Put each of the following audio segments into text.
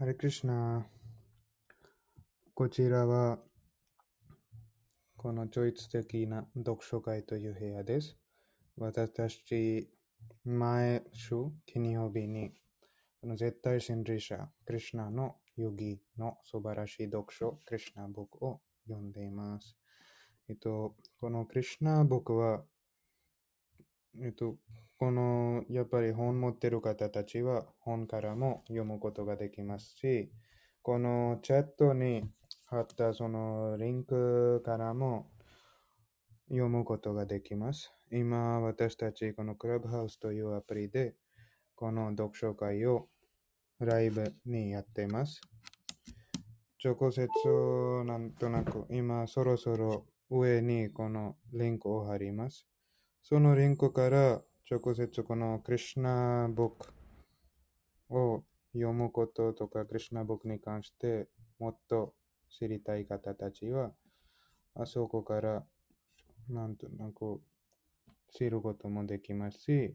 ハレクリシナ、こちらは、この超越的な読書会という部屋です。私たち、毎週金曜日に、この絶対真理者、クリシナの遊戯の素晴らしい読書、クリシナブックを読んでいます。えっと、このクリシナブックは、えっと、この、やっぱり本持ってる方たちは本からも読むことができますし、このチャットに貼ったそのリンクからも読むことができます。今、私たちこのクラブハウスというアプリで、この読書会をライブにやっています。直接なんとなく今そろそろ上にこのリンクを貼ります。そのリンクから直接このクリシナブックを読むこととか、クリシナブックに関してもっと知りたい方たちは、あそこからなんとなく知ることもできますし、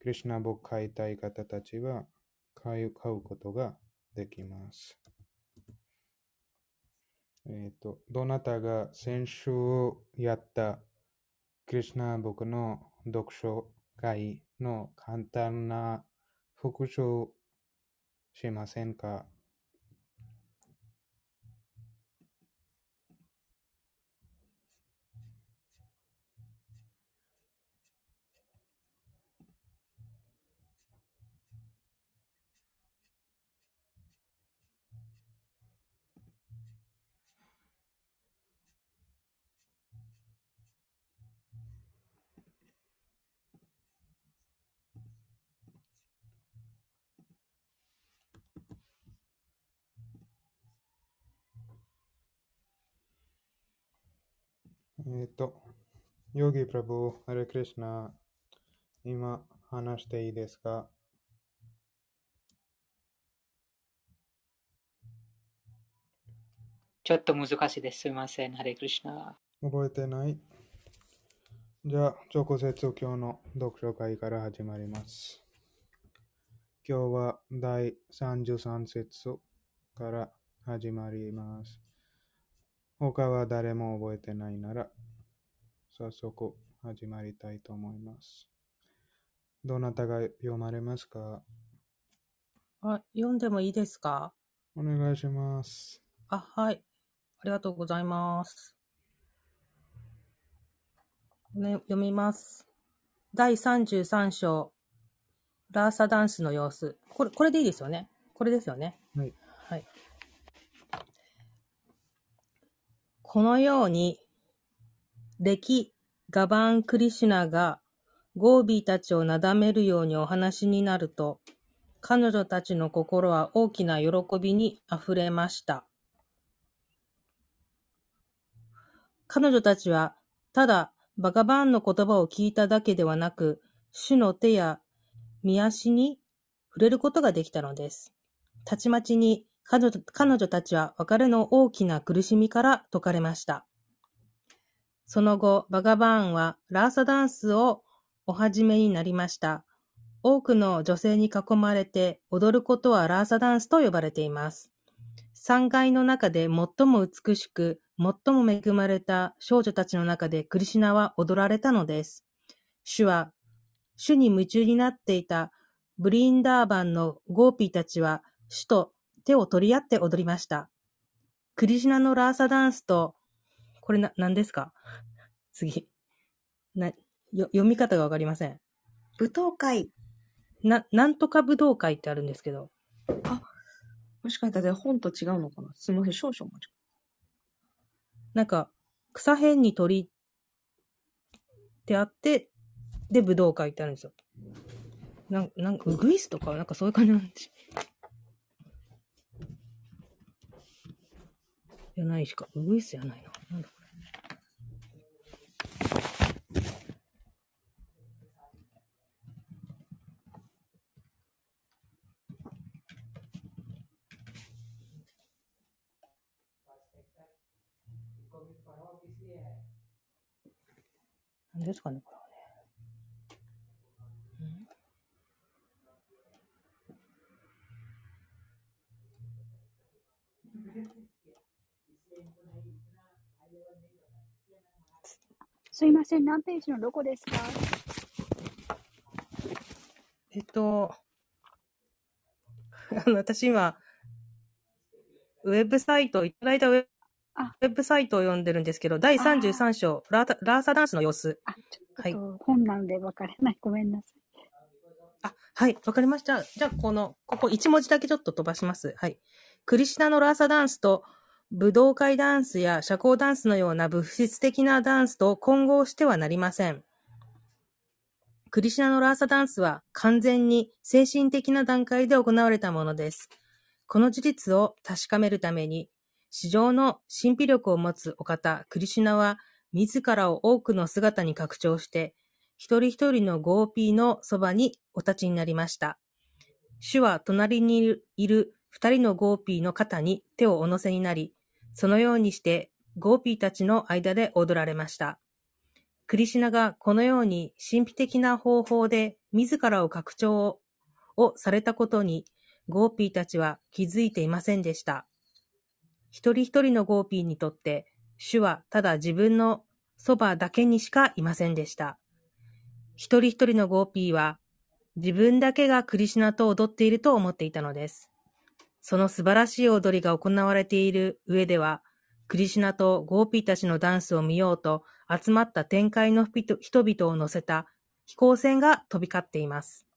クリシナブック買いたい方たちは買う買うことができます。えっ、と、どなたが先週やったクリシナブックの読書会の簡単な復習しませんか？えっ、と、ヨギプラブ、ハレクリシナ、今話していいですか？ちょっと難しいです。すみません。ハレクリシナ。覚えてない？じゃあ、直接今日の読書会から始まります。今日は第33節から始まります。他は誰も覚えてないなら、早速始まりたいと思います。どなたが読まれますか？あ、読んでもいいですか？お願いします。あ、はい。ありがとうございます。ね、読みます。第33章、ラーサダンスの様子。これ、これでいいですよね？これですよね？はい。はい。このように、歴、ガバン・クリシュナがゴービーたちをなだめるようにお話になると、彼女たちの心は大きな喜びに溢れました。彼女たちは、ただバガバーンの言葉を聞いただけではなく、主の手や見足に触れることができたのです。たちまちに彼女たちは別れの大きな苦しみから解かれました。その後、バガバーンはラーサダンスをお始めになりました。多くの女性に囲まれて踊ることはラーサダンスと呼ばれています。三階の中で最も美しく、最も恵まれた少女たちの中でクリシナは踊られたのです。主は、主に夢中になっていたブリンダーバンのゴーピーたちは主と手を取り合って踊りました。クリシュナのラーサダンスと、これな、何ですか？次。な、よ、読み方がわかりません。舞踏会。な、なんとか舞踏会ってあるんですけど、もしかしたら本と違うのかな？すみません、少々お待ちなんか、草辺に鳥ってあって、で、武道会ってあるんですよ。なんなんか、ウグイスとか、なんかそういう感じなんです。じゃないしか、ウグイスじゃないな。なんだこれ。なんですかね、これすいません、何ページのどこですか？えっと、あの、私今、ウェブサイト、いただいたウェブサイトを読んでるんですけど、第33章、ラータラーサダンスの様子。あ、ちょはいっと本なので分からない。ごめんなさい。あ、はい、わかりました。じゃあ、この、ここ1文字だけちょっと飛ばします。はい。クリシナのラーサダンスと、武道会ダンスや社交ダンスのような物質的なダンスと混合してはなりません。クリシナのラーサダンスは完全に精神的な段階で行われたものです。この事実を確かめるために、市場の神秘力を持つお方、クリシュナは、自らを多くの姿に拡張して、一人一人のゴーピーのそばにお立ちになりました。主は隣にいる二人のゴーピーの肩に手をお乗せになり、そのようにしてゴーピーたちの間で踊られました。クリシナがこのように神秘的な方法で自らを拡張をされたことにゴーピーたちは気づいていませんでした。一人一人のゴーピーにとって主はただ自分のそばだけにしかいませんでした。一人一人のゴーピーは自分だけがクリシナと踊っていると思っていたのです。その素晴らしい踊りが行われている上では、クリシュナとゴーピーたちのダンスを見ようと集まった天界の人々を乗せた飛行船が飛び交っています。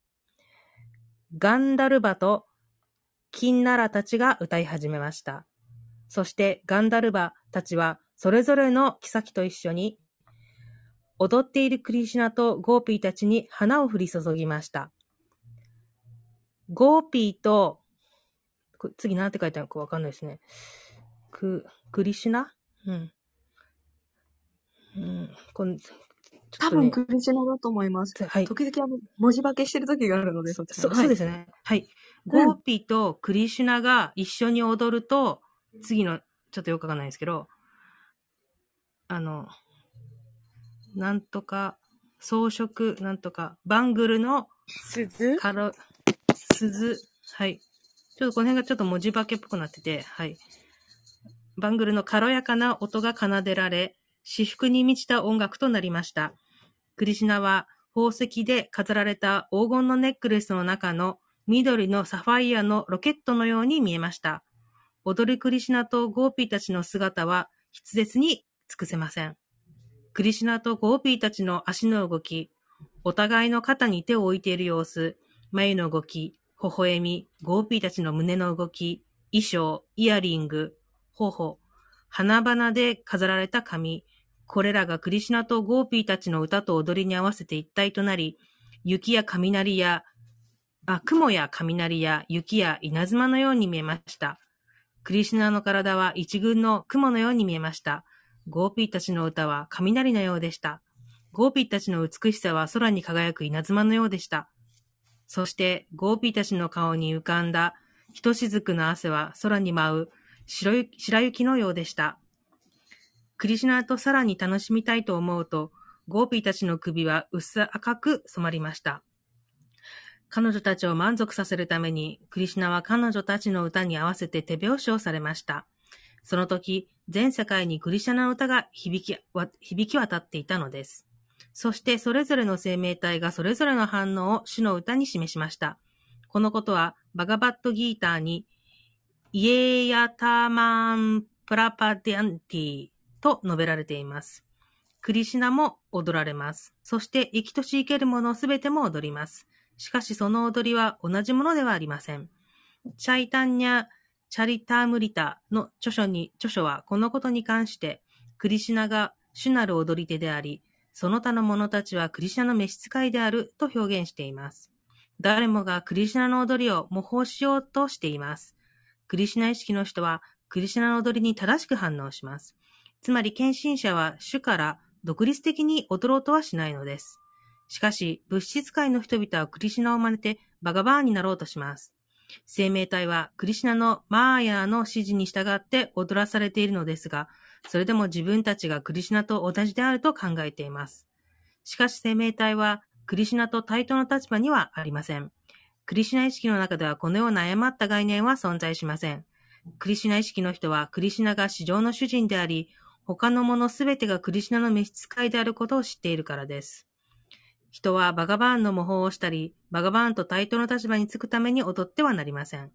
ガンダルバとキンナラたちが歌い始めました。そしてガンダルバたちはそれぞれの妃と一緒に踊っているクリシュナとゴーピーたちに花を降り注ぎました。ゴーピーと、こ次何て書いてあるかわかんないですね。ク、クリシュナ？うん。うん。こんちょっ多分クリシュナだと思います。はい。時々あの、文字化けしてる時があるので、そっちそのそうですね。はい。ゴーピーとクリシュナが一緒に踊ると、次の、ちょっとよくわかんないんですけど、あの、なんとか、装飾、なんとか、バングルの鈴？カロ、鈴、はい。ちょっとこの辺がちょっと文字化けっぽくなってて、はい。バングルの軽やかな音が奏でられ、至福に満ちた音楽となりました。クリシナは宝石で飾られた黄金のネックレスの中の緑のサファイアのロケットのように見えました。踊るクリシナとゴーピーたちの姿は筆舌に尽くせません。クリシナとゴーピーたちの足の動き、お互いの肩に手を置いている様子、眉の動き、微笑み、ゴーピーたちの胸の動き、衣装、イヤリング、頬、花々で飾られた髪、これらがクリシュナとゴーピーたちの歌と踊りに合わせて一体となり、雪や雷や、あ、雲や雷や雪や稲妻のように見えました。クリシュナの体は一群の雲のように見えました。ゴーピーたちの歌は雷のようでした。ゴーピーたちの美しさは空に輝く稲妻のようでした。そして、ゴーピーたちの顔に浮かんだ、ひとしずくの汗は空に舞う白雪白雪のようでした。クリシュナとさらに楽しみたいと思うと、ゴーピーたちの首は薄赤く染まりました。彼女たちを満足させるために、クリシュナは彼女たちの歌に合わせて手拍子をされました。その時、全世界にクリシュナの歌が響き響き渡っていたのです。そしてそれぞれの生命体がそれぞれの反応を主の歌に示しました。このことは、バガバットギーターに、イエーヤターマンプラパディアンティと述べられています。クリシナも踊られます。そして生きとし生けるものすべても踊ります。しかしその踊りは同じものではありません。チャイタンニャ・チャリタームリタの著書に、著書はこのことに関して、クリシナが主なる踊り手であり、その他の者たちはクリシナの召使いであると表現しています。誰もがクリシナの踊りを模倣しようとしています。クリシナ意識の人はクリシナの踊りに正しく反応します。つまり献身者は主から独立的に踊ろうとはしないのです。しかし、物質界の人々はクリシナを真似てバガバーンになろうとします。生命体はクリシナのマーヤーの指示に従って踊らされているのですが、それでも自分たちがクリシュナと同じであると考えています。しかし生命体はクリシュナと対等の立場にはありません。クリシュナ意識の中ではこのような誤った概念は存在しません。クリシュナ意識の人はクリシュナが市場の主人であり、他のものすべてがクリシュナの召使いであることを知っているからです。人はバガバーンの模倣をしたり、バガバーンと対等の立場につくために踊ってはなりません。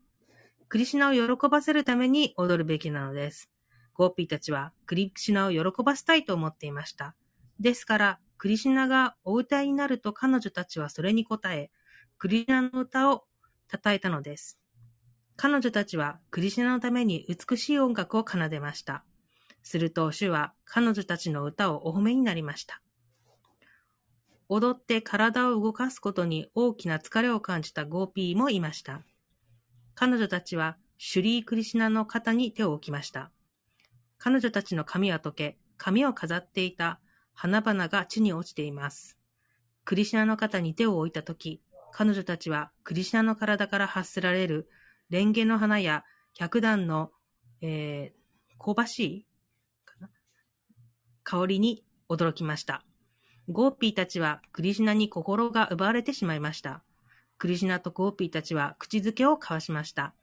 クリシュナを喜ばせるために踊るべきなのです。ゴーピーたちはクリシナを喜ばせたいと思っていました。ですから、クリシナがお歌いになると彼女たちはそれに応え、クリシナの歌を称えたのです。彼女たちはクリシナのために美しい音楽を奏でました。すると主は彼女たちの歌をお褒めになりました。踊って体を動かすことに大きな疲れを感じたゴーピーもいました。彼女たちはシュリー・クリシナの肩に手を置きました。彼女たちの髪は解け、髪を飾っていた花々が地に落ちています。クリシナの肩に手を置いたとき、彼女たちはクリシナの体から発せられるレンゲの花や白檀の、えー、香ばしい香りに驚きました。ゴーピーたちはクリシナに心が奪われてしまいました。クリシナとゴーピーたちは口づけを交わしました。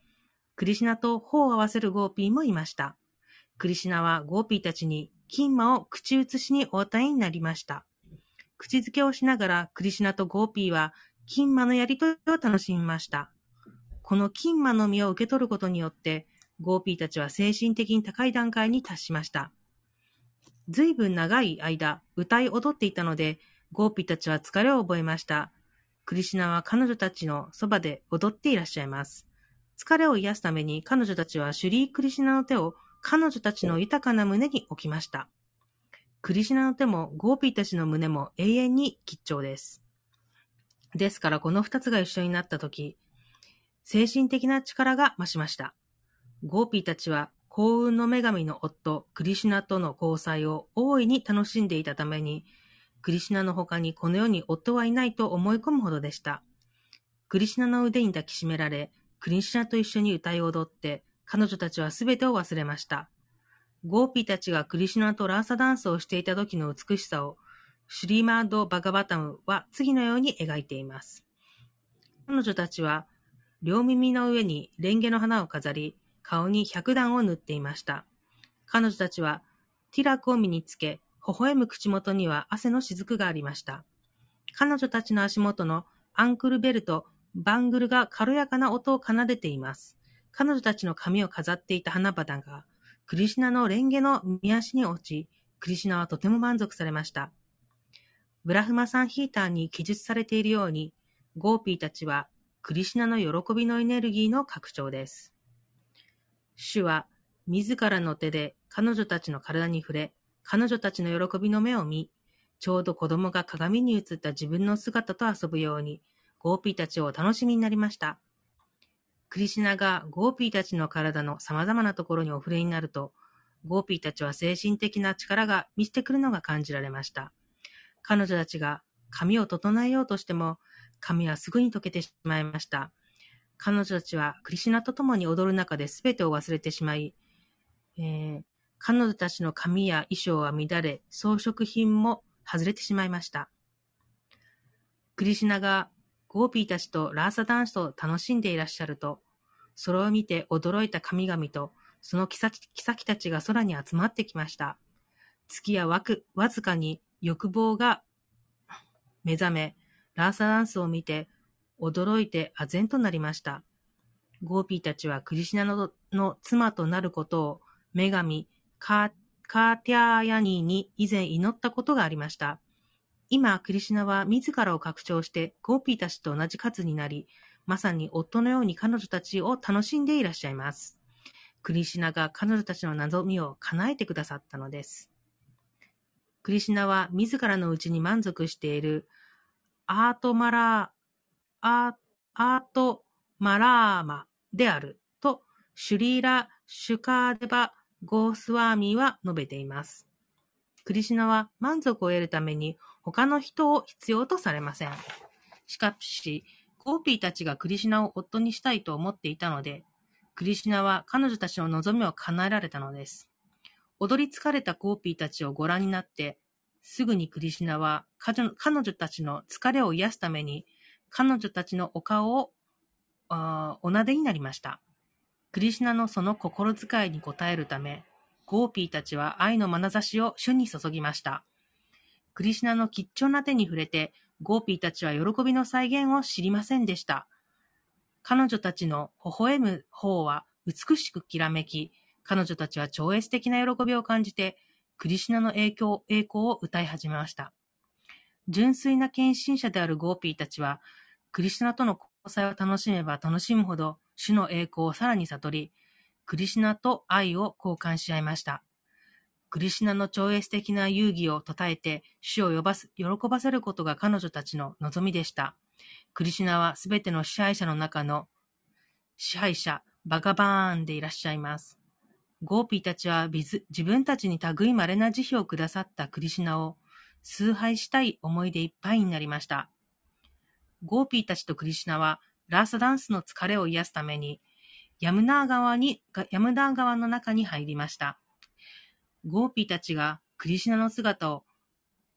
クリシナと頬を合わせるゴーピーもいました。クリシナはゴーピーたちにキンマを口移しにお与えになりました。口づけをしながらクリシナとゴーピーはキンマのやりとりを楽しみました。このキンマの実を受け取ることによって、ゴーピーたちは精神的に高い段階に達しました。随分長い間、歌い踊っていたので、ゴーピーたちは疲れを覚えました。クリシナは彼女たちのそばで踊っていらっしゃいます。疲れを癒すために彼女たちはシュリー・クリシナの手を彼女たちの豊かな胸に置きました。クリシナの手もゴーピーたちの胸も永遠に吉兆です。ですからこの二つが一緒になったとき、精神的な力が増しました。ゴーピーたちは幸運の女神の夫、クリシュナとの交際を大いに楽しんでいたために、クリシュナの他にこの世に夫はいないと思い込むほどでした。クリシュナの腕に抱きしめられ、クリシュナと一緒に歌い踊って、彼女たちはすべてを忘れました。ゴーピーたちがクリシュナとラーサダンスをしていた時の美しさを、シュリーマード・バガバタムは次のように描いています。彼女たちは、両耳の上にレンゲの花を飾り、顔に白檀を塗っていました。彼女たちは、ティラクを身につけ、微笑む口元には汗の雫がありました。彼女たちの足元のアンクルベルと、バングルが軽やかな音を奏でています。彼女たちの髪を飾っていた花々が、クリシナのレンゲの御足に落ち、クリシナはとても満足されました。ブラフマサンヒーターに記述されているように、ゴーピーたちはクリシナの喜びのエネルギーの拡張です。主は自らの手で彼女たちの体に触れ、彼女たちの喜びの目を見、ちょうど子供が鏡に映った自分の姿と遊ぶように、ゴーピーたちを楽しみになりました。クリシナがゴーピーたちの体の様々なところにお触れになると、ゴーピーたちは精神的な力が満ちてくるのが感じられました。彼女たちが髪を整えようとしても、髪はすぐに解けてしまいました。彼女たちはクリシナと共に踊る中で全てを忘れてしまい、えー、彼女たちの髪や衣装は乱れ、装飾品も外れてしまいました。クリシナがゴーピーたちとラーサダンスを楽しんでいらっしゃると、それを見て驚いた神々とその妃たちが空に集まってきました。月やわくわずかに欲望が目覚め、ラーサダンスを見て驚いて唖然となりました。ゴーピーたちはクリシナのの妻となることを女神カーティアーヤニーに以前祈ったことがありました。今、クリシナは自らを拡張してゴーピーたちと同じ数になり、まさに夫のように彼女たちを楽しんでいらっしゃいます。クリシナが彼女たちの望みを叶えてくださったのです。クリシナは自らのうちに満足しているアートマラー、アートマラーマであると、シュリーラ・シュカーデバ・ゴースワーミーは述べています。クリシナは満足を得るために他の人を必要とされません。しかし、ゴーピーたちがクリシナを夫にしたいと思っていたので、クリシナは彼女たちの望みを叶えられたのです。踊り疲れたゴーピーたちをご覧になって、すぐにクリシナは彼女たちの疲れを癒すために、彼女たちのお顔をお撫でになりました。クリシナのその心遣いに応えるため、ゴーピーたちは愛の眼差しを主に注ぎました。クリシュナの吉祥な手に触れて、ゴーピーたちは喜びの際限を知りませんでした。彼女たちの微笑む頬は美しくきらめき、彼女たちは超越的な喜びを感じて、クリシュナの影響、栄光を歌い始めました。純粋な献身者であるゴーピーたちは、クリシュナとの交際を楽しめば楽しむほど、主の栄光をさらに悟り、クリシュナと愛を交換し合いました。クリシュナの超越的な遊戯を称えて、主を呼ばす喜ばせることが彼女たちの望みでした。クリシュナはすべての支配者の中の支配者、バガバーンでいらっしゃいます。ゴーピーたちは自分たちに類い稀な慈悲をくださったクリシュナを崇拝したい思いでいっぱいになりました。ゴーピーたちとクリシュナはラーサダンスの疲れを癒すためにヤムナー川に、ヤムナー川の中に入りました。ゴーピーたちがクリシュナの姿を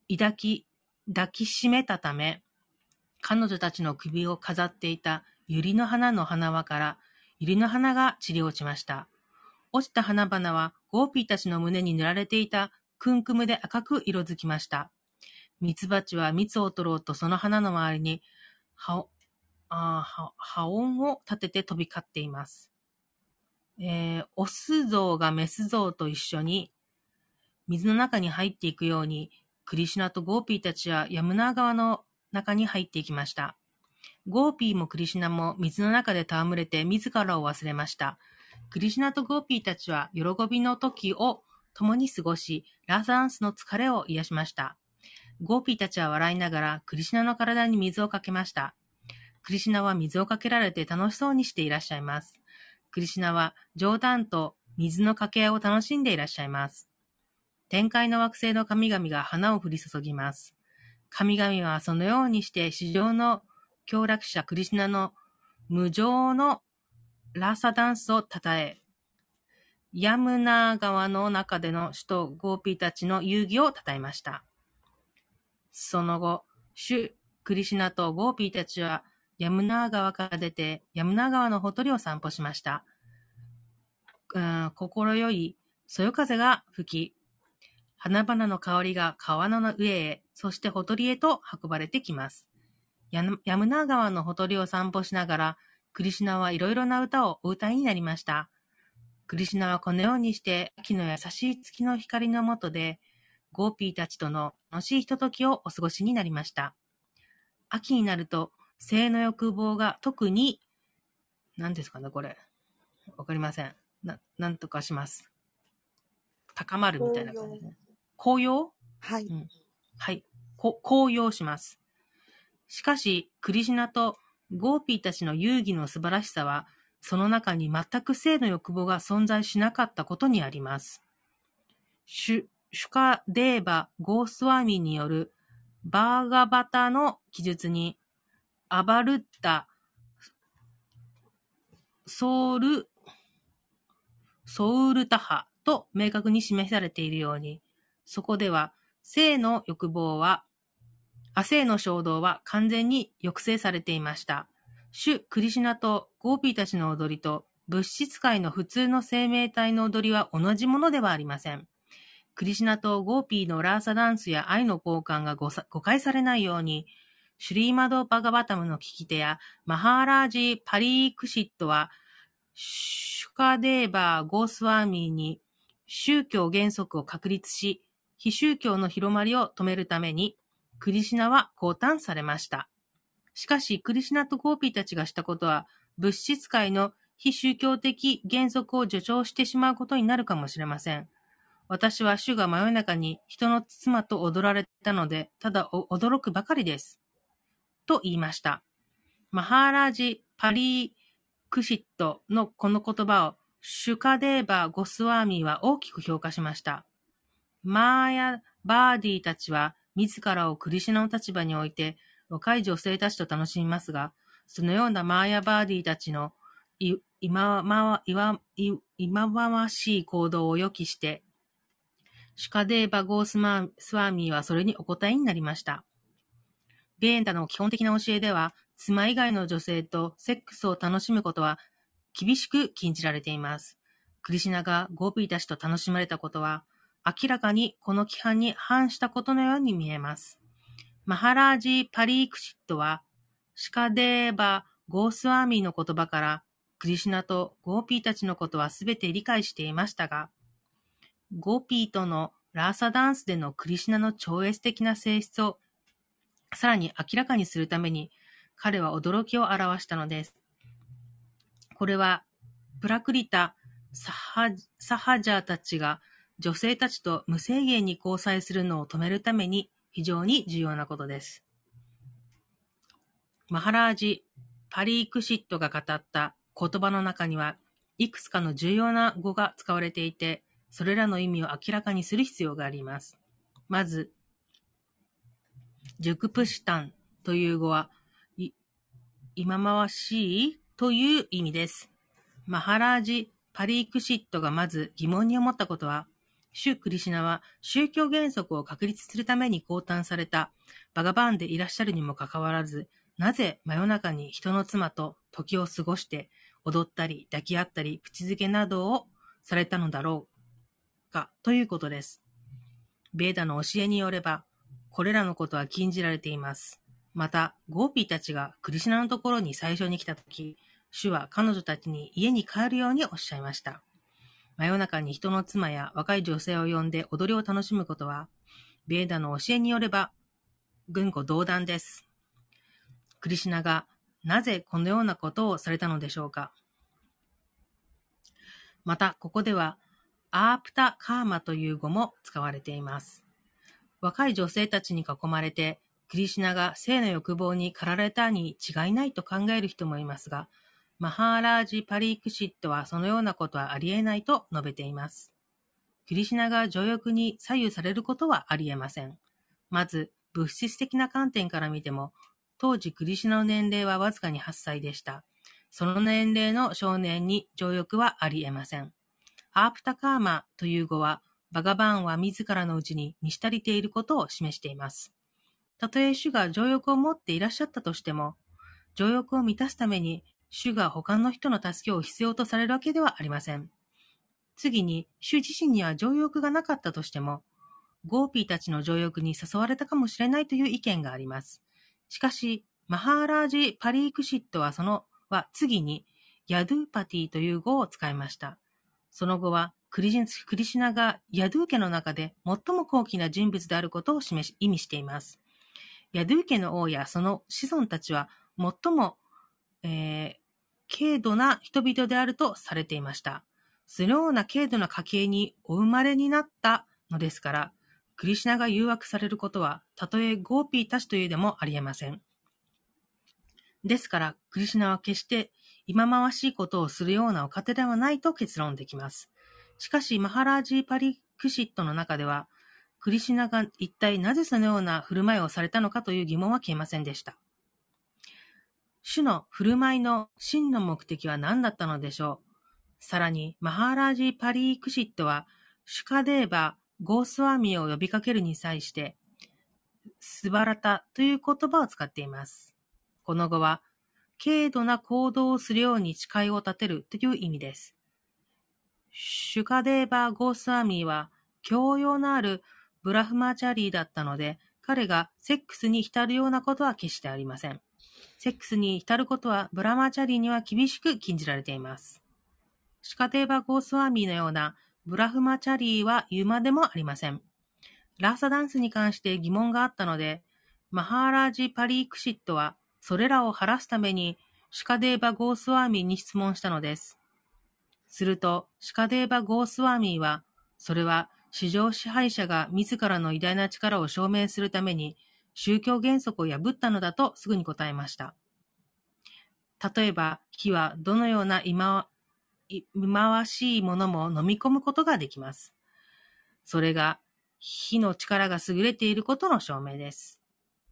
抱き、抱きしめたため、彼女たちの首を飾っていた百合の花の花輪から百合の花が散り落ちました。落ちた花々はゴーピーたちの胸に塗られていたクンクムで赤く色づきました。ミツバチは蜜を取ろうとその花の周りに羽あ羽羽音を立てて飛び交っています。えー、オスゾウがメスゾウと一緒に水の中に入っていくように、クリシュナとゴーピーたちはヤムナー川の中に入っていきました。ゴーピーもクリシュナも水の中で戯れて自らを忘れました。クリシュナとゴーピーたちは喜びの時を共に過ごし、ラーダンスの疲れを癒しました。ゴーピーたちは笑いながらクリシュナの体に水をかけました。クリシュナは水をかけられて楽しそうにしていらっしゃいます。クリシュナは冗談と水の掛け合いを楽しんでいらっしゃいます。天界の惑星の神々が花を降り注ぎます。神々はそのようにして至上の享楽者クリシナの無上のラサダンスを称え、ヤムナー川の中での主とゴーピーたちの遊戯を称えました。その後、主クリシナとゴーピーたちはヤムナー川から出て、ヤムナー川のほとりを散歩しました。うん、心地よいそよ風が吹き、花々の香りが川の上へ、そしてほとりへと運ばれてきます。ヤムヤムナ川のほとりを散歩しながら、クリシナはいろいろな歌をお歌いになりました。クリシナはこのようにして、秋の優しい月の光の下で、ゴーピーたちとの楽しいひとときをお過ごしになりました。秋になると、性の欲望が特に、何ですかね、これ。わかりません。な、なんとかします。高まるみたいな感じね。高揚はい。うんはい。こ高揚します。しかし、クリシュナとゴーピーたちの遊戯の素晴らしさは、その中に全く性の欲望が存在しなかったことにあります。シュ、シュカデーバ・ゴースワミによるバーガバタの記述に、avaruddha、saura、saurataḥ と明確に示されているように、そこでは、性の欲望は、あ性の衝動は完全に抑制されていました。主クリシナとゴーピーたちの踊りと物質界の普通の生命体の踊りは同じものではありません。クリシナとゴーピーのラーサダンスや愛の交換が誤さ誤解されないように、シュリーマド・バガバタムの聞き手やマハーラージ・パリークシットは、シュカデーバー・ゴースワーミーに宗教原則を確立し、非宗教の広まりを止めるために、クリシナは降誕されました。しかし、クリシナとゴーピーたちがしたことは、物質界の非宗教的原則を助長してしまうことになるかもしれません。私は主が真夜中に人の妻と踊られたので、ただ驚くばかりです。と言いました。マハーラージ・パリークシットのこの言葉を、シュカデーバ・ゴスワーミーは大きく評価しました。マーヤ・バーディたちは、自らをクリシュナの立場において、若い女性たちと楽しみますが、そのようなマーヤ・バーディたちのい今まわ、いわ、い今まわしい行動を予期して、シュカデーバ・ゴースマスワーミーはそれにお答えになりました。ベーダの基本的な教えでは、妻以外の女性とセックスを楽しむことは、厳しく禁じられています。クリシナがゴーピーたちと楽しまれたことは、明らかにこの規範に反したことのように見えます。マハラージ・パリークシットは、シカデーバ・ゴースワーミーの言葉から、クリシュナとゴーピーたちのことはすべて理解していましたが、ゴーピーとのラーサダンスでのクリシュナの超越的な性質をさらに明らかにするために、彼は驚きを表したのです。これは、プラクリタ、サハサハジャーたちが女性たちと無制限に交際するのを止めるために非常に重要なことです。マハラージ・パリークシットが語った言葉の中には、いくつかの重要な語が使われていて、それらの意味を明らかにする必要があります。まず、ジュクプシタンという語は、い今回しいという意味です。マハラージ・パリークシットがまず疑問に思ったことは、シュ・クリシナは宗教原則を確立するために降誕されたバガバーンでいらっしゃるにもかかわらず、なぜ真夜中に人の妻と時を過ごして踊ったり抱き合ったり口づけなどをされたのだろうかということです。ベーダの教えによれば、これらのことは禁じられています。また、ゴーピーたちがクリシナのところに最初に来たとき、主は彼女たちに家に帰るようにおっしゃいました。真夜中に人の妻や若い女性を呼んで踊りを楽しむことは、ベーダの教えによれば、言語道断です。クリシナがなぜこのようなことをされたのでしょうかまた、ここでは、アープタカーマという語も使われています。若い女性たちに囲まれて、クリシナが性の欲望に駆られたに違いないと考える人もいますが、マハーラージ・パリークシットはそのようなことはありえないと述べています。クリシナが情欲に左右されることはありえません。まず、物質的な観点から見ても、当時クリシナの年齢はわずかに8歳でした。その年齢の少年に情欲はありえません。 āpta-kāma という語は、バガバーンは自らのうちに満ち足りていることを示しています。たとえ主が情欲を持っていらっしゃったとしても、情欲を満たすために主が他の人の助けを必要とされるわけではありません。次に、主自身には情欲がなかったとしても、ゴーピーたちの情欲に誘われたかもしれないという意見があります。しかし、マハーラージ・パリークシットはその、は次に、ヤドゥーパティという語を使いました。その後はクリクリシナがヤドゥー家の中で最も高貴な人物であることを示し意味しています。ヤドゥー家の王やその子孫たちは最も、えー、軽度な人々であるとされていました。そのような軽度な家系にお生まれになったのですから、クリシナが誘惑されることは、たとえゴーピーたちというでもありえません。ですから、クリシナは決して忌まわしいことをするようなお方ではないと結論できます。しかし、マハラージー・パリクシットの中では、クリシナが一体なぜそのような振る舞いをされたのかという疑問は消えませんでした。主の振る舞いの真の目的は何だったのでしょうさらに、マハーラージ・パリークシットは、シュカデーバ・ゴースワーミを呼びかけるに際して、スバラタという言葉を使っています。この語は、軽度な行動をするように誓いを立てるという意味です。シュカデーバー・ゴースワミーは、教養のあるブラフマチャリーだったので、彼がセックスに浸るようなことは決してありません。セックスに浸ることはブラマチャリーには厳しく禁じられています。シカデーバ・ゴースワーミーのようなブラフマチャリーは言うまでもありません。ラーサダンスに関して疑問があったので、マハーラージ・パリークシットは、それらを晴らすために、シカデーバ・ゴースワーミーに質問したのです。すると、シカデーバ・ゴースワーミーは、それは、市場支配者が自らの偉大な力を証明するために、宗教原則を破ったのだとすぐに答えました。例えば、火はどのような今忌まわしいものも飲み込むことができます。それが火の力が優れていることの証明です。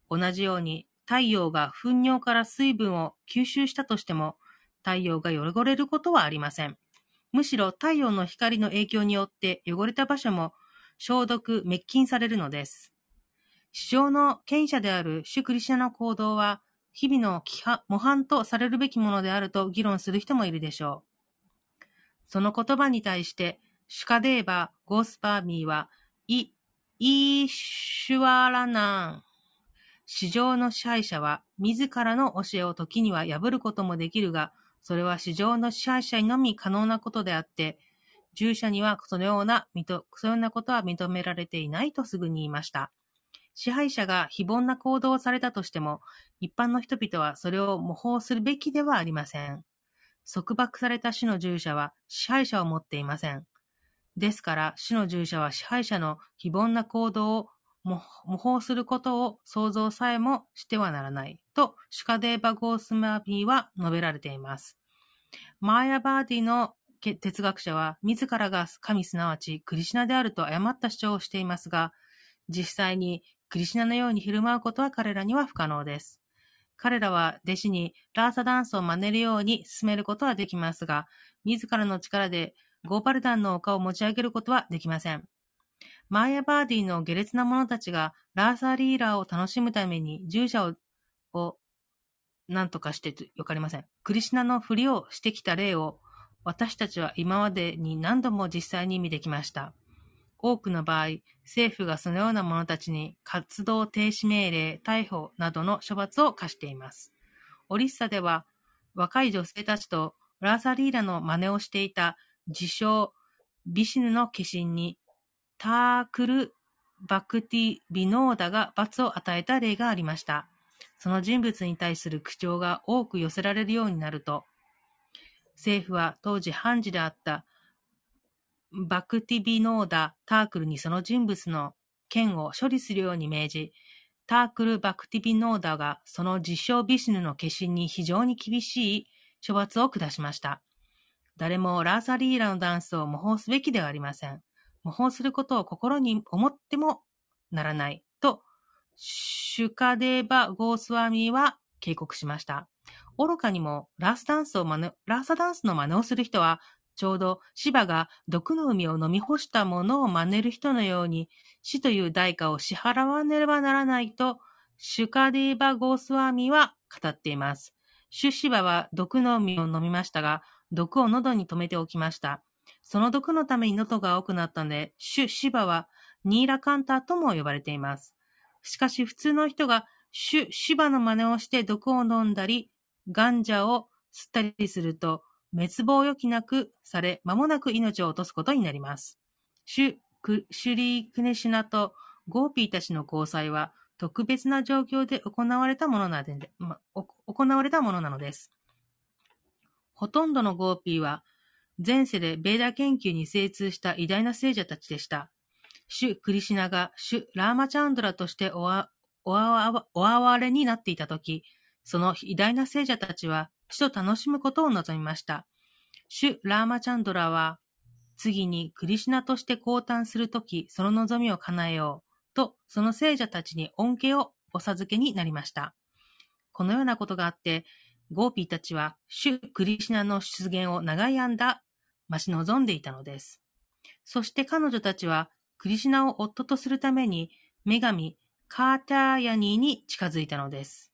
同じように太陽が糞尿から水分を吸収したとしても太陽が汚れることはありません。むしろ太陽の光の影響によって汚れた場所も消毒、滅菌されるのです。市場の権威者であるシュクリシャの行動は日々の模範とされるべきものであると議論する人もいるでしょう。その言葉に対して、シュカデーバ・ゴースパーミーは、イ、イーシュワラナン。市場の支配者は、自らの教えを時には破ることもできるが、それは市場の支配者にのみ可能なことであって、従者にはそのような、そのようなことは認められていないとすぐに言いました。支配者が非凡な行動をされたとしても、一般の人々はそれを模倣するべきではありません。束縛された主の従者は支配者を持っていません。ですから、主の従者は支配者の非凡な行動を模倣することを想像さえもしてはならない。と、シュカデーバ・ゴースマビーは述べられています。マーヤ・バーディの哲学者は、自らが神すなわちクリシナであると誤った主張をしていますが、実際にクリシナのように振る舞うことは彼らには不可能です。彼らは弟子にラーサダンスを真似るように進めることはできますが、自らの力でゴーパルダンの丘を持ち上げることはできません。マーヤ・バーディの下劣な者たちがラーサリーラーを楽しむために従者をを何とかしてとわかりません。クリシナのふりをしてきた例を私たちは今までに何度も実際に見てきました。多くの場合、政府がそのような者たちに活動停止命令、逮捕などの処罰を課しています。オリッサでは若い女性たちとラーサリーラの真似をしていた自称ビシヌの化身にタークル・バクティ・ビノーダが罰を与えた例がありました。その人物に対する口調が多く寄せられるようになると、政府は当時判事であったバクティビノーダ・タークルにその人物の剣を処理するように命じ、タークル・バクティビノーダがその自称ビシヌの化身に非常に厳しい処罰を下しました。誰もラーサリーラのダンスを模倣すべきではありません。模倣することを心に思ってもならないと、シュカデーバ・ゴースワミは警告しました。愚かにもラースダンスを真似、ラーサダンスの真似をする人は、ちょうど芝が毒の海を飲み干したものを真似る人のように死という代価を支払わねばならないと、シュカデーバ・ゴースワーミは語っています。シュ芝は毒の海を飲みましたが、毒を喉に留めておきました。その毒のために喉が青くなったので、シュ芝はニーラカンタとも呼ばれています。しかし普通の人がシヴァの真似をして毒を飲んだり、ガンジャを吸ったりすると、滅亡余儀なくされ、間もなく命を落とすことになります。シュ、ク、シュリー・クリシュナとゴーピーたちの交際は、特別な状況で行われたものなので、ま、行われたものなのです。ほとんどのゴーピーは、前世でヴェーダ研究に精通した偉大な聖者たちでした。シュリー・クリシュナがシュリー・ラーマチャンドラとしておわ、おわ、お現れになっていたとき、その偉大な聖者たちは死と楽しむことを望みました。シュリー・ラーマチャンドラは、次にクリシュナとして降誕するとき、その望みを叶えよう、と、その聖者たちに恩恵をお授けになりました。このようなことがあって、ゴーピーたちは、シュリー・クリシュナの出現を長い間、待ち望んでいたのです。そして彼女たちは、クリシナを夫とするために、女神、カーターヤニーに近づいたのです。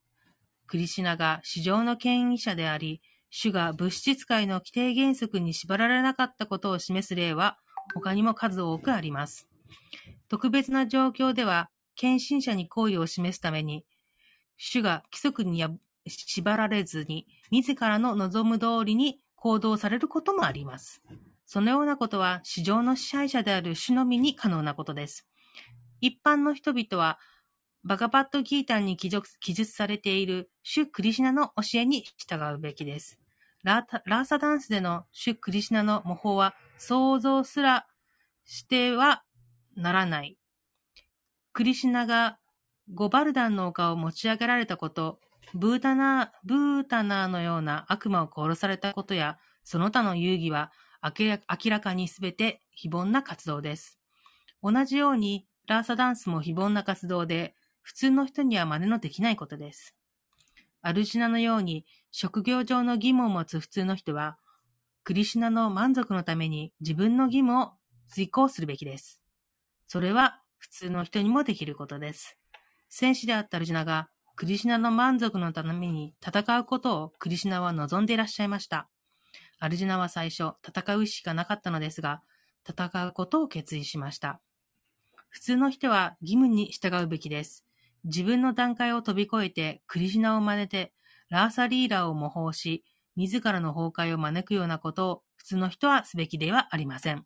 クリシナが市場の権威者であり、主が物質界の規定原則に縛られなかったことを示す例は他にも数多くあります。特別な状況では、献身者に好意を示すために、主が規則に縛られずに、自らの望む通りに行動されることもあります。そのようなことは、市場の支配者である主のみに可能なことです。一般の人々は、バガバットギーターに記述されている主クリシナの教えに従うべきです。ラーラーサダンスでの主クリシナの模倣は想像すらしてはならない。クリシナがゴバルダンの丘を持ち上げられたこと、ブータナー、ブータナーのような悪魔を殺されたことや、その他の遊戯は明らかにすべて非凡な活動です。同じように、ラーサダンスも非凡な活動で、普通の人には真似のできないことです。アルジナのように職業上の義務を持つ普通の人は、クリシナの満足のために自分の義務を遂行するべきです。それは普通の人にもできることです。戦士であったアルジナがクリシナの満足のために戦うことをクリシナは望んでいらっしゃいました。アルジュナは最初、戦うしかなかったのですが、戦うことを決意しました。普通の人は義務に従うべきです。自分の段階を飛び越えて、クリシュナを真似て、ラーサリーラを模倣し、自らの崩壊を招くようなことを普通の人はすべきではありません。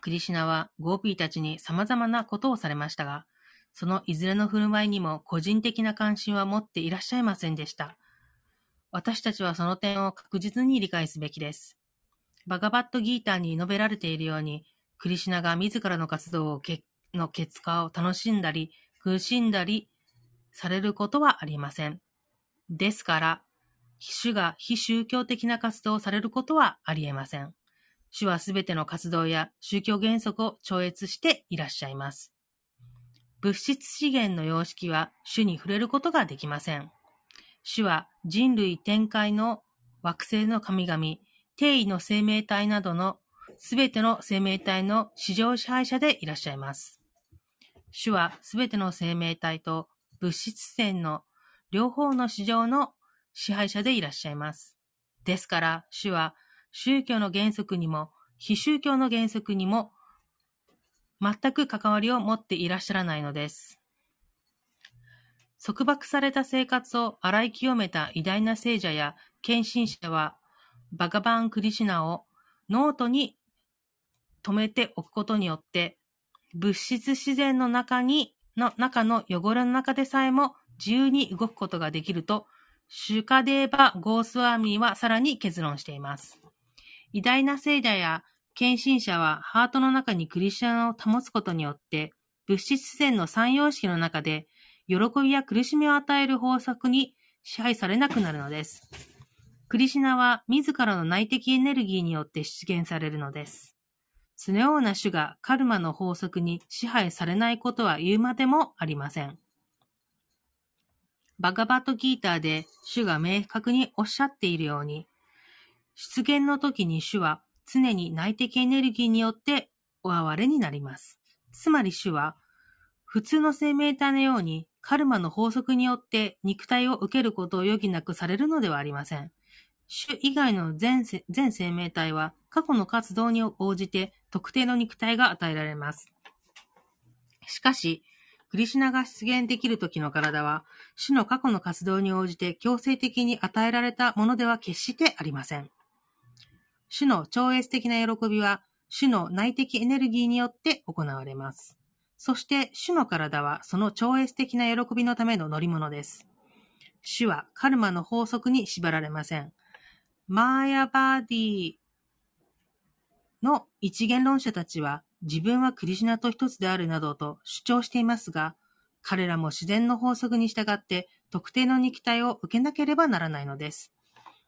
クリシュナはゴーピーたちに様々なことをされましたが、そのいずれの振る舞いにも個人的な関心は持っていらっしゃいませんでした。私たちはその点を確実に理解すべきです。バガバットギーターに述べられているように、クリシュナが自らの活動をけの結果を楽しんだり、苦しんだりされることはありません。ですから、主が非宗教的な活動をされることはありえません。主はすべての活動や宗教原則を超越していらっしゃいます。物質資源の様式は主に触れることができません。主は人類展開の惑星の神々、定位の生命体などのすべての生命体の市場支配者でいらっしゃいます。主はすべての生命体と物質線の両方の市場の支配者でいらっしゃいます。ですから、主は宗教の原則にも非宗教の原則にも全く関わりを持っていらっしゃらないのです。束縛された生活を洗い清めた偉大な聖者や献身者は、バガバン・クリシュナをハートに留めておくことによって、物質自然の中に、の中の汚れの中でさえも自由に動くことができると、シュカデーバ・ゴースワーミーはさらに結論しています。偉大な聖者や献身者はハートの中にクリシュナを保つことによって、物質自然の三様式の中で、喜びや苦しみを与える法則に支配されなくなるのです。クリシナは自らの内的エネルギーによって出現されるのです。そのような種がカルマの法則に支配されないことは言うまでもありません。バガバットギーターで主が明確におっしゃっているように、出現の時に主は常に内的エネルギーによってお哀れになります。つまり主は、普通の生命体のようにカルマの法則によって肉体を受けることを余儀なくされるのではありません。主以外の全全生命体は過去の活動に応じて特定の肉体が与えられます。しかし、クリシナが出現できる時の体は、主の過去の活動に応じて強制的に与えられたものでは決してありません。主の超越的な喜びは、主の内的エネルギーによって行われます。そして、主の体はその超越的な喜びのための乗り物です。主はカルマの法則に縛られません。マーヤバーディの一元論者たちは自分はクリシュナと一つであるなどと主張していますが、彼らも自然の法則に従って特定の肉体を受けなければならないのです。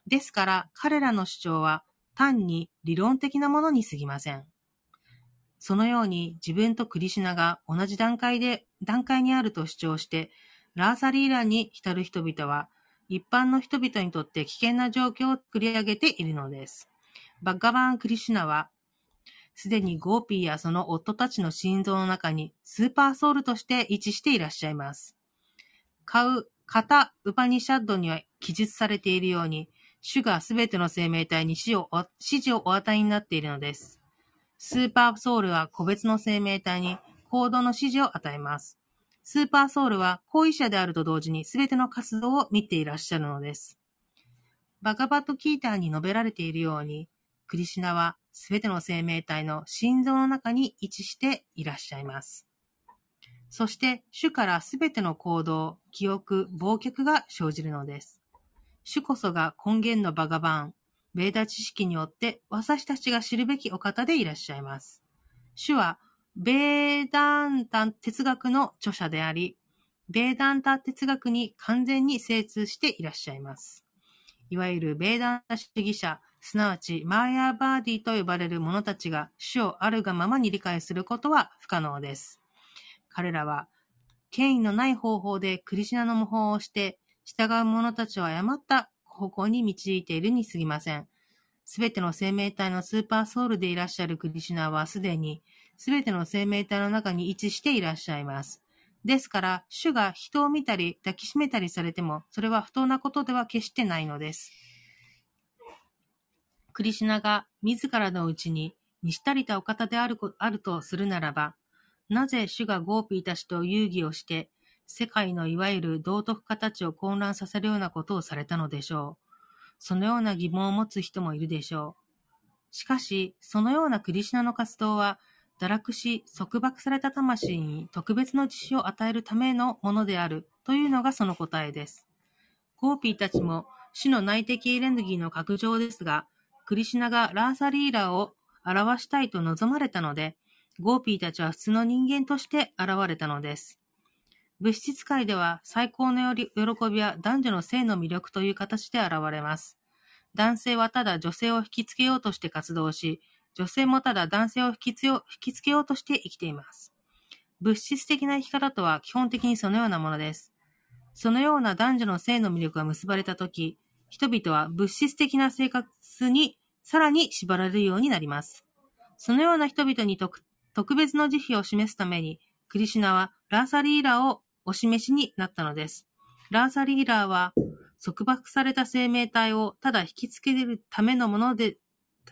ですから彼らの主張は単に理論的なものに過ぎません。そのように自分とクリシュナが同じ段階で、段階にあると主張して、ラーサリーラに浸る人々は、一般の人々にとって危険な状況を作り上げているのです。バッガバーン・クリシュナは、すでにゴーピーやその夫たちの心臓の中にスーパーソウルとして位置していらっしゃいます。カウ、カタ・ウパニシャッドには記述されているように、主がすべての生命体に死を指示をお与えになっているのです。スーパーソウルは個別の生命体に行動の指示を与えます。スーパーソウルは行為者であると同時に全ての活動を見ていらっしゃるのです。バガバットキーターに述べられているように、クリシナは全ての生命体の心臓の中に位置していらっしゃいます。そして主から全ての行動、記憶、忘却が生じるのです。主こそが根源のバガバン、ベーダ知識によって私たちが知るべきお方でいらっしゃいます。主は、ベーダンタ哲学の著者であり、ベーダンタ哲学に完全に精通していらっしゃいます。いわゆるベーダンタ主義者、すなわちマーヤーバーディと呼ばれる者たちが主をあるがままに理解することは不可能です。彼らは、権威のない方法でクリシナの模倣をして、従う者たちを誤った方向に導いているに過ぎません。すべての生命体のスーパーソウルでいらっしゃるクリシナはすでに、すべての生命体の中に位置していらっしゃいます。ですから、主が人を見たり抱きしめたりされても、それは不当なことでは決してないのです。クリシュナが自らのうちに満ち足りたお方であるあるとするならば、なぜ主がゴーピーたちと遊戯をして、世界のいわゆる道徳家たちを混乱させるようなことをされたのでしょう。そのような疑問を持つ人もいるでしょう。しかし、そのようなクリシュナの活動は、堕落し、束縛された魂に特別の知識を与えるためのものであるというのがその答えです。ゴーピーたちも主の内的エネルギーの拡張ですが、クリシュナがラーサリーラを表したいと望まれたので、ゴーピーたちは普通の人間として現れたのです。物質界では最高のより喜びは男女の性の魅力という形で現れます。男性はただ女性を引きつけようとして活動し、女性もただ男性を引きつよ引きつけようとして生きています。物質的な生き方とは基本的にそのようなものです。そのような男女の性の魅力が結ばれたとき、人々は物質的な生活にさらに縛られるようになります。そのような人々に特特別の慈悲を示すために、クリシュナはラーサリーラをお示しになったのです。ラーサリーラーは束縛された生命体をただ引きつけるためのもので、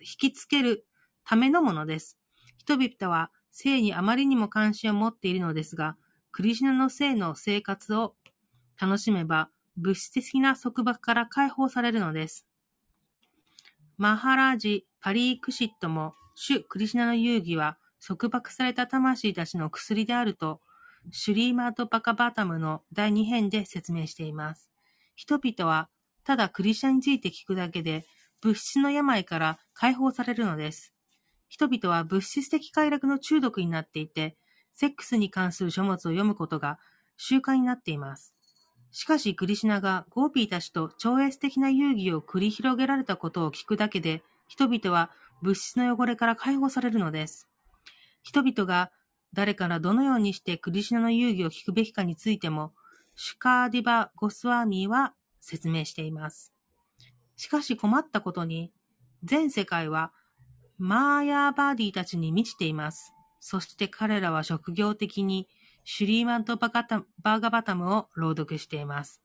引きつけるためのものです。人々は性にあまりにも関心を持っているのですが、クリシュナの性の生活を楽しめば、物質的な束縛から解放されるのです。マハラージ・パリークシットも、主クリシナの遊戯は束縛された魂たちの薬であると、シュリーマート・パカバタムの第2編で説明しています。人々は、ただクリシナについて聞くだけで、物質の病から解放されるのです。人々は物質的快楽の中毒になっていて、セックスに関する書物を読むことが習慣になっています。しかし、クリシュナがゴーピーたちと超越的な遊戯を繰り広げられたことを聞くだけで、人々は物質の汚れから解放されるのです。人々が誰からどのようにしてクリシュナの遊戯を聞くべきかについても、シュカデーバ・ゴスワーミーは説明しています。しかし困ったことに、全世界はマーヤーバーディーたちに満ちています。そして彼らは職業的にシュリーマントバガタバーガバタムを朗読しています。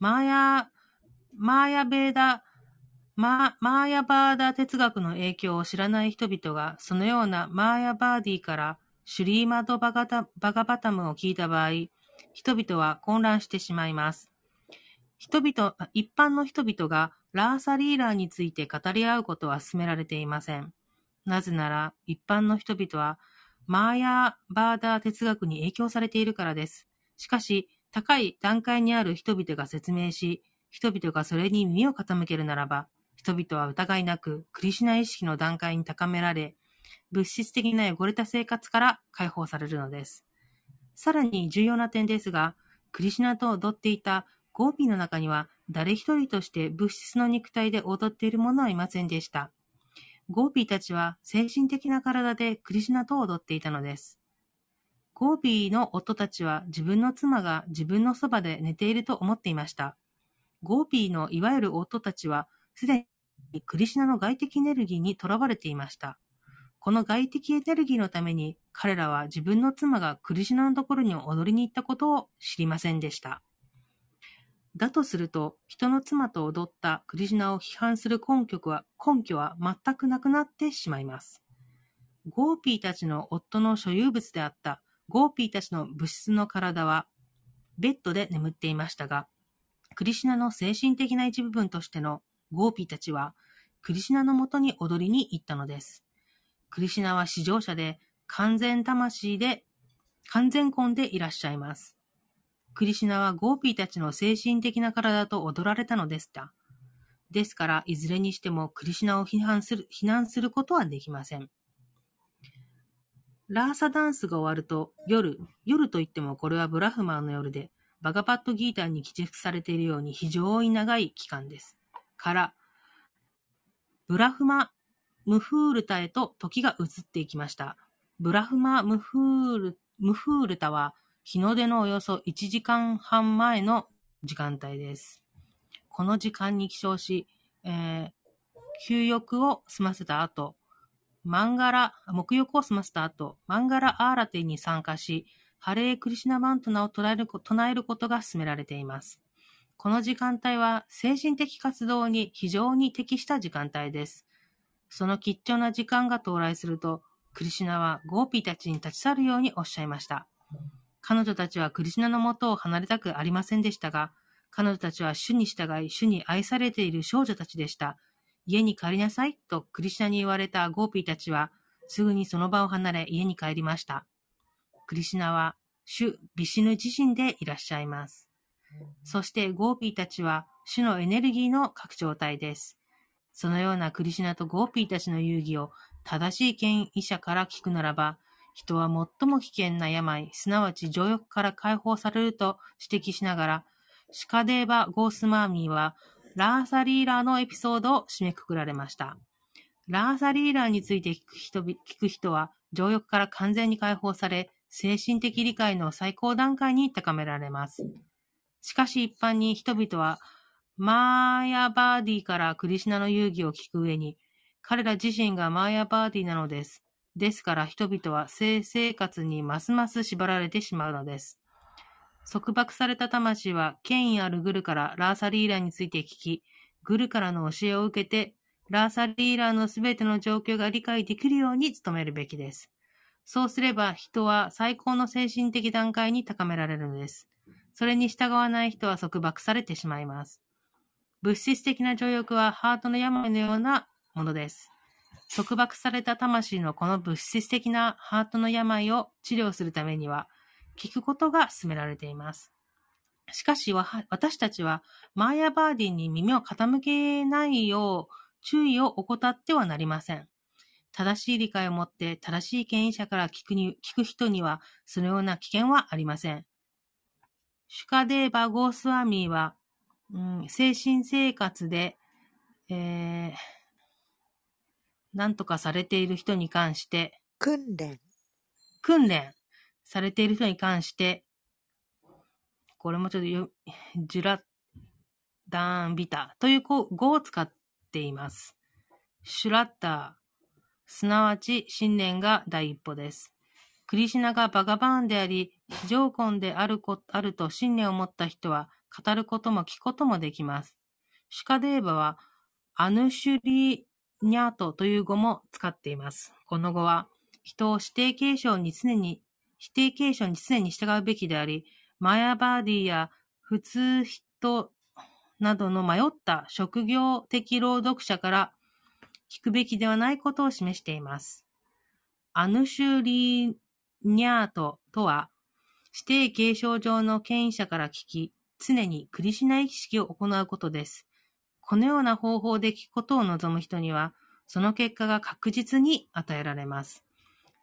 マーヤ、マーヤベーダ、マーヤバーダ哲学の影響を知らない人々が、そのようなマーヤバーディからシュリーマントバガタバタムを聞いた場合、人々は混乱してしまいます。人々、一般の人々がラーサリーラーについて語り合うことは進められていません。なぜなら、一般の人々はマーヤーバーダー哲学に影響されているからです。しかし、高い段階にある人々が説明し、人々がそれに耳を傾けるならば、人々は疑いなく、クリシュナ意識の段階に高められ、物質的な汚れた生活から解放されるのです。さらに重要な点ですが、クリシュナと踊っていたゴーピーの中には、誰一人として物質の肉体で踊っている者はいませんでした。ゴーピーたちは精神的な体でクリシュナと踊っていたのです。ゴーピーの夫たちは自分の妻が自分のそばで寝ていると思っていました。ゴーピーのいわゆる夫たちはすでにクリシュナの外的エネルギーにとらわれていました。この外的エネルギーのために彼らは自分の妻がクリシュナのところに踊りに行ったことを知りませんでした。だとすると、人の妻と踊ったクリシュナを批判する根拠は根拠は全くなくなってしまいます。ゴーピーたちの夫の所有物であったゴーピーたちの物質の体はベッドで眠っていましたが、クリシュナの精神的な一部分としてのゴーピーたちはクリシュナのもとに踊りに行ったのです。クリシュナは至上者で完全魂で完全魂でいらっしゃいます。クリシュナはゴーピーたちの精神的な体と踊られたのでした。ですから、いずれにしてもクリシュナを批判する、非難することはできません。ラーサダンスが終わると、夜、夜といってもこれはブラフマーの夜で、バガパットギーターに記述されているように非常に長い期間です。から、ブラフマ・ムフールタへと時が移っていきました。ブラフマ・ムフール、ムフールタは、日の出のおよそ1時間半前の時間帯です。この時間に起床し、えー、休浴を済ませた後、マンガラ、沐浴を済ませた後、マンガラアーラティに参加し、ハレークリシュナマントラを唱える唱えることが勧められています。この時間帯は精神的活動に非常に適した時間帯です。その貴重な時間が到来すると、クリシュナはゴーピーたちに立ち去るようにおっしゃいました。彼女たちはクリシュナのもとを離れたくありませんでしたが、彼女たちは主に従い、主に愛されている少女たちでした。家に帰りなさいとクリシュナに言われたゴーピーたちは、すぐにその場を離れ家に帰りました。クリシュナは主ビシュヌ自身でいらっしゃいます。そしてゴーピーたちは主のエネルギーの拡張体です。そのようなクリシュナとゴーピーたちの遊戯を正しい権威者から聞くならば、人は最も危険な病、すなわち情欲から解放されると指摘しながら、シカデーバ・ゴースマーミーは、ラーサリーラーのエピソードを締めくくられました。ラーサリーラーについて聞く人聞く人は、情欲から完全に解放され、精神的理解の最高段階に高められます。しかし一般に人々は、マーヤバーディからクリシナの遊戯を聞く上に、彼ら自身がマーヤバーディなのです。ですから人々は性生活にますます縛られてしまうのです。束縛された魂は権威あるグルからラーサリーラーについて聞き、グルからの教えを受けて、ラーサリーラーのすべての状況が理解できるように努めるべきです。そうすれば人は最高の精神的段階に高められるのです。それに従わない人は束縛されてしまいます。物質的な情欲はハートの病のようなものです。束縛された魂のこの物質的なハートの病を治療するためには、聞くことが勧められています。しかし私たちはマーヤバーディンに耳を傾けないよう注意を怠ってはなりません。正しい理解を持って正しい権威者から聞くに聞く人にはそのような危険はありません。シュカデーバ・ゴースワミーは、うん、精神生活で、えー、何とかされている人に関して、訓練。訓練されている人に関して、これもちょっとよ、ジュラダーンビタという語語を使っています。シュラッター、すなわち信念が第一歩です。クリシュナがバガバーンであり、非常根であるこあると信念を持った人は、語ることも聞くこともできます。シュカデーバは、アヌシュリニャートという語も使っています。この語は、人を指定継承に常に、否定継承に常に従うべきであり、マヤバーディや普通人などの迷った職業的労働者から聞くべきではないことを示しています。アヌシュリーニャートとは、指定継承上の権威者から聞き、常にクリシュナ意識を行うことです。このような方法で聞くことを望む人には、その結果が確実に与えられます。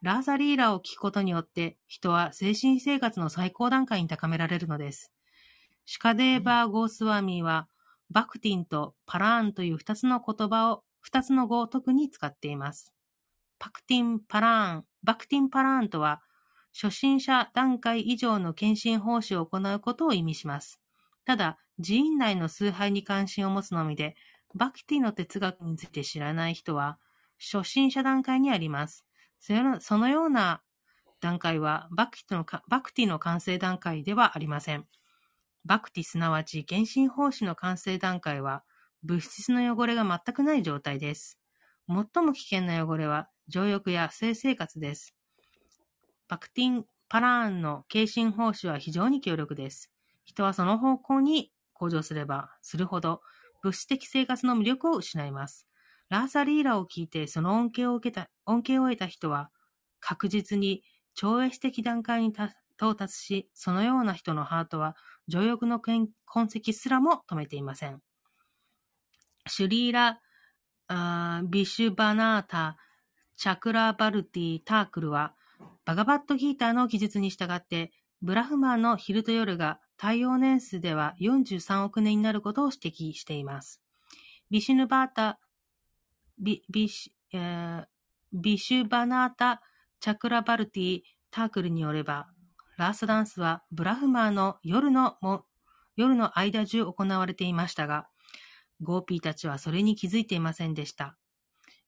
ラーザリーラを聞くことによって、人は精神生活の最高段階に高められるのです。シュカデーバー・ゴースワミーは、バクティンとパラーンという二つの言葉を、二つの語を特に使っています。パクティン・パラーン、バクティン・パラーンとは、初心者段階以上の献身奉仕を行うことを意味します。ただ、寺院内の崇拝に関心を持つのみで、バクティの哲学について知らない人は、初心者段階にあります。そのような段階はバクティの、バクティの完成段階ではありません。バクティすなわち献身奉仕の完成段階は、物質の汚れが全くない状態です。最も危険な汚れは、情欲や性生活です。バクティン・パラーンの献身奉仕は非常に強力です。人はその方向に向上すればするほど、物質的生活の魅力を失います。ラーサリーラを聞いてその恩恵を受けた、恩恵を得た人は、確実に超越的段階に到達し、そのような人のハートは、情欲の痕跡すらも止めていません。シュリーラ・ービシュバナータ・チャクラバルティ・タークルは、バガバットギーターの記述に従って、ブラフマーの昼と夜が太陽年数では43億年になることを指摘しています。ビシュヌバータ、ビビシ,、えー、ビシュバナータ・チャクラバルティ・タークルによれば、ラースダンスはブラフマーの夜のも夜の間中行われていましたが、ゴーピーたちはそれに気づいていませんでした。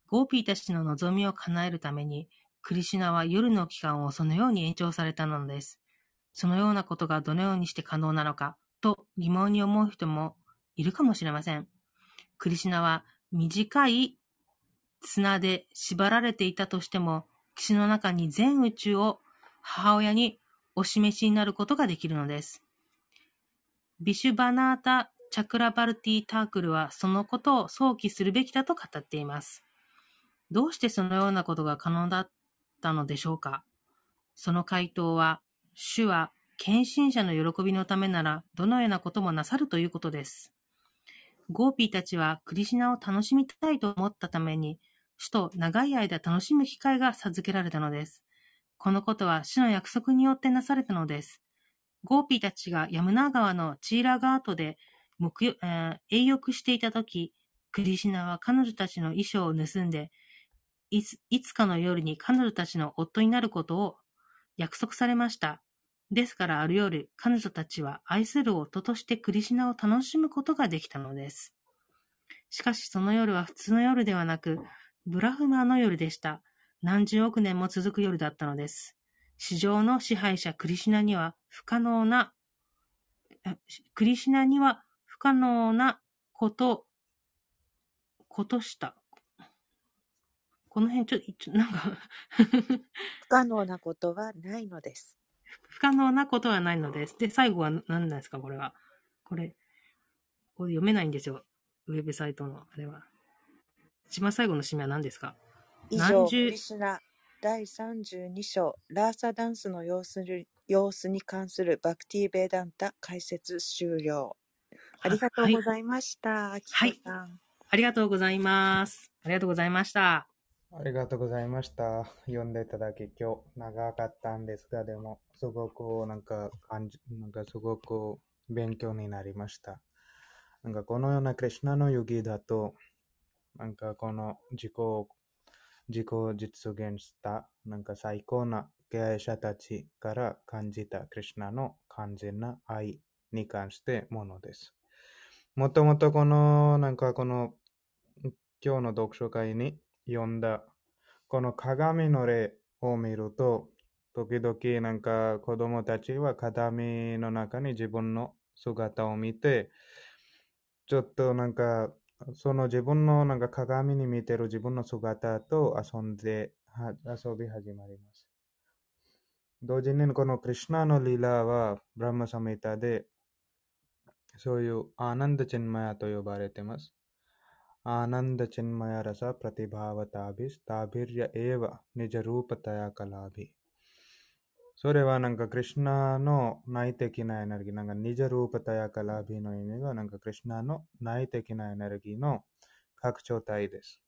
ゴーピーたちの望みを叶えるために、クリシュナは夜の期間をそのように延長されたのです。そのようなことがどのようにして可能なのか、と疑問に思う人もいるかもしれません。クリシナは短い綱で縛られていたとしても、岸の中に全宇宙を母親にお示しになることができるのです。ビシュバナータ・チャクラバルティ・タークルはそのことを想起するべきだと語っています。どうしてそのようなことが可能だったのでしょうかその回答は、主は献身者の喜びのためならどのようなこともなさるということです。ゴーピーたちはクリシュナを楽しみたいと思ったために、主と長い間楽しむ機会が授けられたのです。このことは主の約束によってなされたのです。ゴーピーたちがヤムナー川のチーラガートで、えー、水浴していたとき、クリシュナは彼女たちの衣装を盗んで、いついつかの夜に彼女たちの夫になることを約束されました。ですからある夜、彼女たちは愛する夫としてクリシナを楽しむことができたのです。しかしその夜は普通の夜ではなく、ブラフマーの夜でした。何十億年も続く夜だったのです。市場の支配者クリシナには不可能な、クリシナには不可能なこと、ことした。この辺ちょっと、なんか 不可能なことはないのです。不可能なことはないのです。で、最後は何なんですか、これは。これ、これ読めないんですよ。ウェブサイトの、あれは。一番最後の締めは何ですか？以上、クリシュナ第32章、ラーサダンスの様子に様子に関するバクティ・ベーダンタ解説終了。ありがとうございました。はい。はい、ありがとうございます。ありがとうございました。ありがとうございました。読んでいただき、今日長かったんですが、でも、すごくなんか感じ、なんかすごく勉強になりました。なんかこのようなクリュナの遊戯だと、なんかこの自己、自己実現した、なんか最高な経営者たちから感じたクリュナの完全な愛に関してものです。もともとこの、なんかこの、今日の読書会に読んだ、この鏡の例を見ると、時々なんか子供たちは鏡の中に自分の姿を見て、ちょっとなんか、その自分のなんか鏡に見てる自分の姿と遊んで、遊び始まります。同時にこのクリュナのリラは、ブラマサメタで、そういうアナンダチェンマヤと呼ばれてます。ಆನಂದಚಿನ್ಮಯರಸಪ್ರತಿಭಾವತಾಭಿಸ್ತಾಭಿರ್ಯ ಏವ ನಿಜರೂಪತಯ ಕಲಾಭಿ それはなんかクリュナの内的なエネルギー、なんかニジャルーパタヤカラビの意味がなんかクリュナの内的なエネルギーの拡張体です。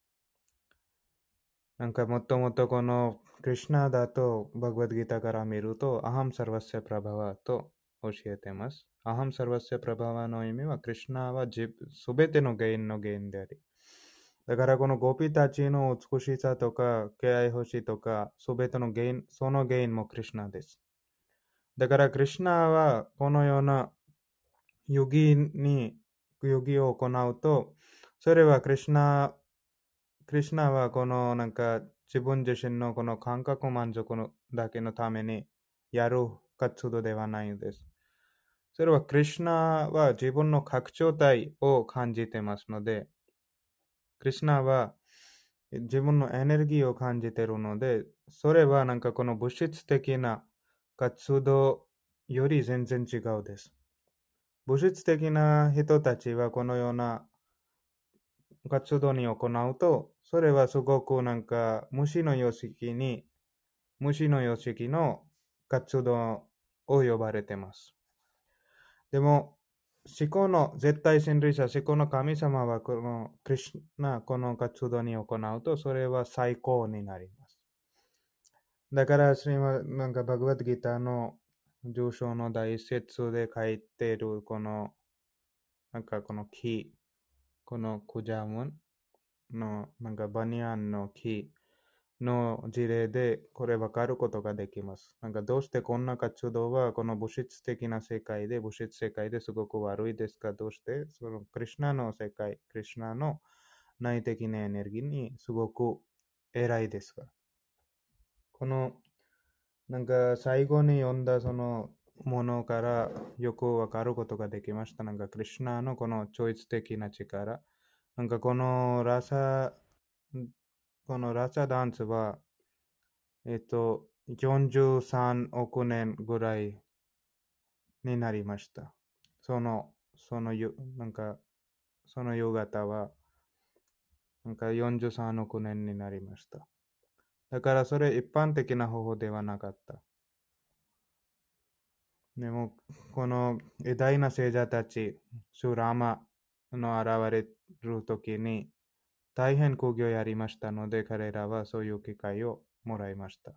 なんかもともとこのクリュナだとバグワッドギターから見るとアハムサルバッセプラバワと教えてます。アハムサルバセプラバワの意味は、クリュナはすべての原因の原因であり、だからこのゴピたちの美しさとか、敬愛欲しいとか、すべての原因、その原因もクリュナです。だからクリュナはこのようなヨギに、ヨギを行うと、それはクリュナ、クリュナはこのなんか自分自身のこの感覚満足のだけのためにやる活動ではないのです。それはクリュナは自分の拡張体を感じてますので、クリュナは自分のエネルギーを感じているので、それはなんかこの物質的な活動より全然違うです。物質的な人たちはこのような活動に行うと、それはすごくなんか虫の様式に、虫の様式の活動を呼ばれています。でも、思考の絶対真理者、思考の神様はこのクリュナ、この活動に行うと、それは最高になります。だから、なんかバグワッドギターの上昇の第一節で書いているこの、なんかこの木、このクジャムンの、なんかバニアンの木の事例でこれ分かることができます。なんかどうしてこんな活動はこの物質的な世界で、物質世界ですごく悪いですか？どうしてそのクリュナの世界、クリュナの内的なエネルギーにすごく偉いですか？このなんか最後に読んだそのものからよくわかることができました。なんか、クリュナのこの超越的な力。なんか、このラサ、このラサダンスは、えっと、43億年ぐらいになりました。その、そのゆ、なんか、その夕方は、なんか43億年になりました。だからそれ一般的な方法ではなかった。でも、この偉大な聖者たち、シュラーマの現れるときに、大変苦行やりましたので、彼らはそういう機会をもらいました。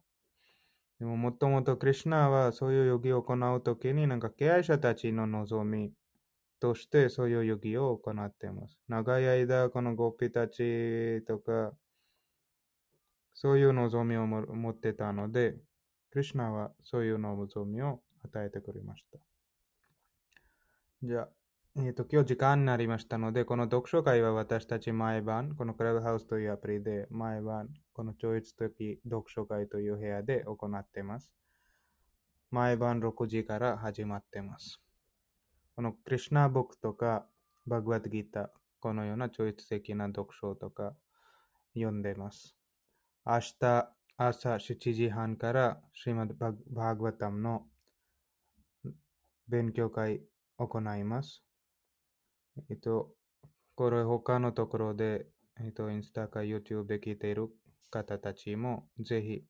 でも、もともとクリュナはそういうヨギを行うときに、なんか敬愛者たちの望みとしてそういうヨギを行っています。長い間、このゴピたちとか、そういう望みを持ってたので、クリュナはそういう望みを与えてくれました。じゃあ、えっ、と、今日時間になりましたので、この読書会は私たち毎晩、このクラブハウスというアプリで毎晩、この超越的読書会という部屋で行っています。毎晩6時から始まっています。このクリュナブックとか、バグワッドギータ、このような超越的な読書とか読んでいます。明日朝7時半からシリマッバーグワタムの勉強会行います。えっと、これ他のところで、えっと、インスタか YouTube で聞いている方たちも、ぜひ、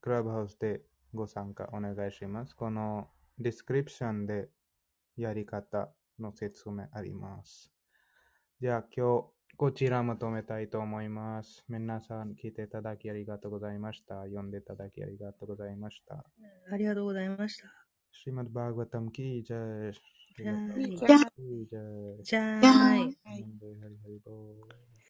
クラブハウスでご参加お願いします。このディスクリプションでやり方の説明あります。じゃあ今日、こちらまとめたいと思います。皆さん聞いていただきありがとうございました。読んでいただきありがとうございました。ありがとうございました。シマッ・バーグはタムキージャー。加加假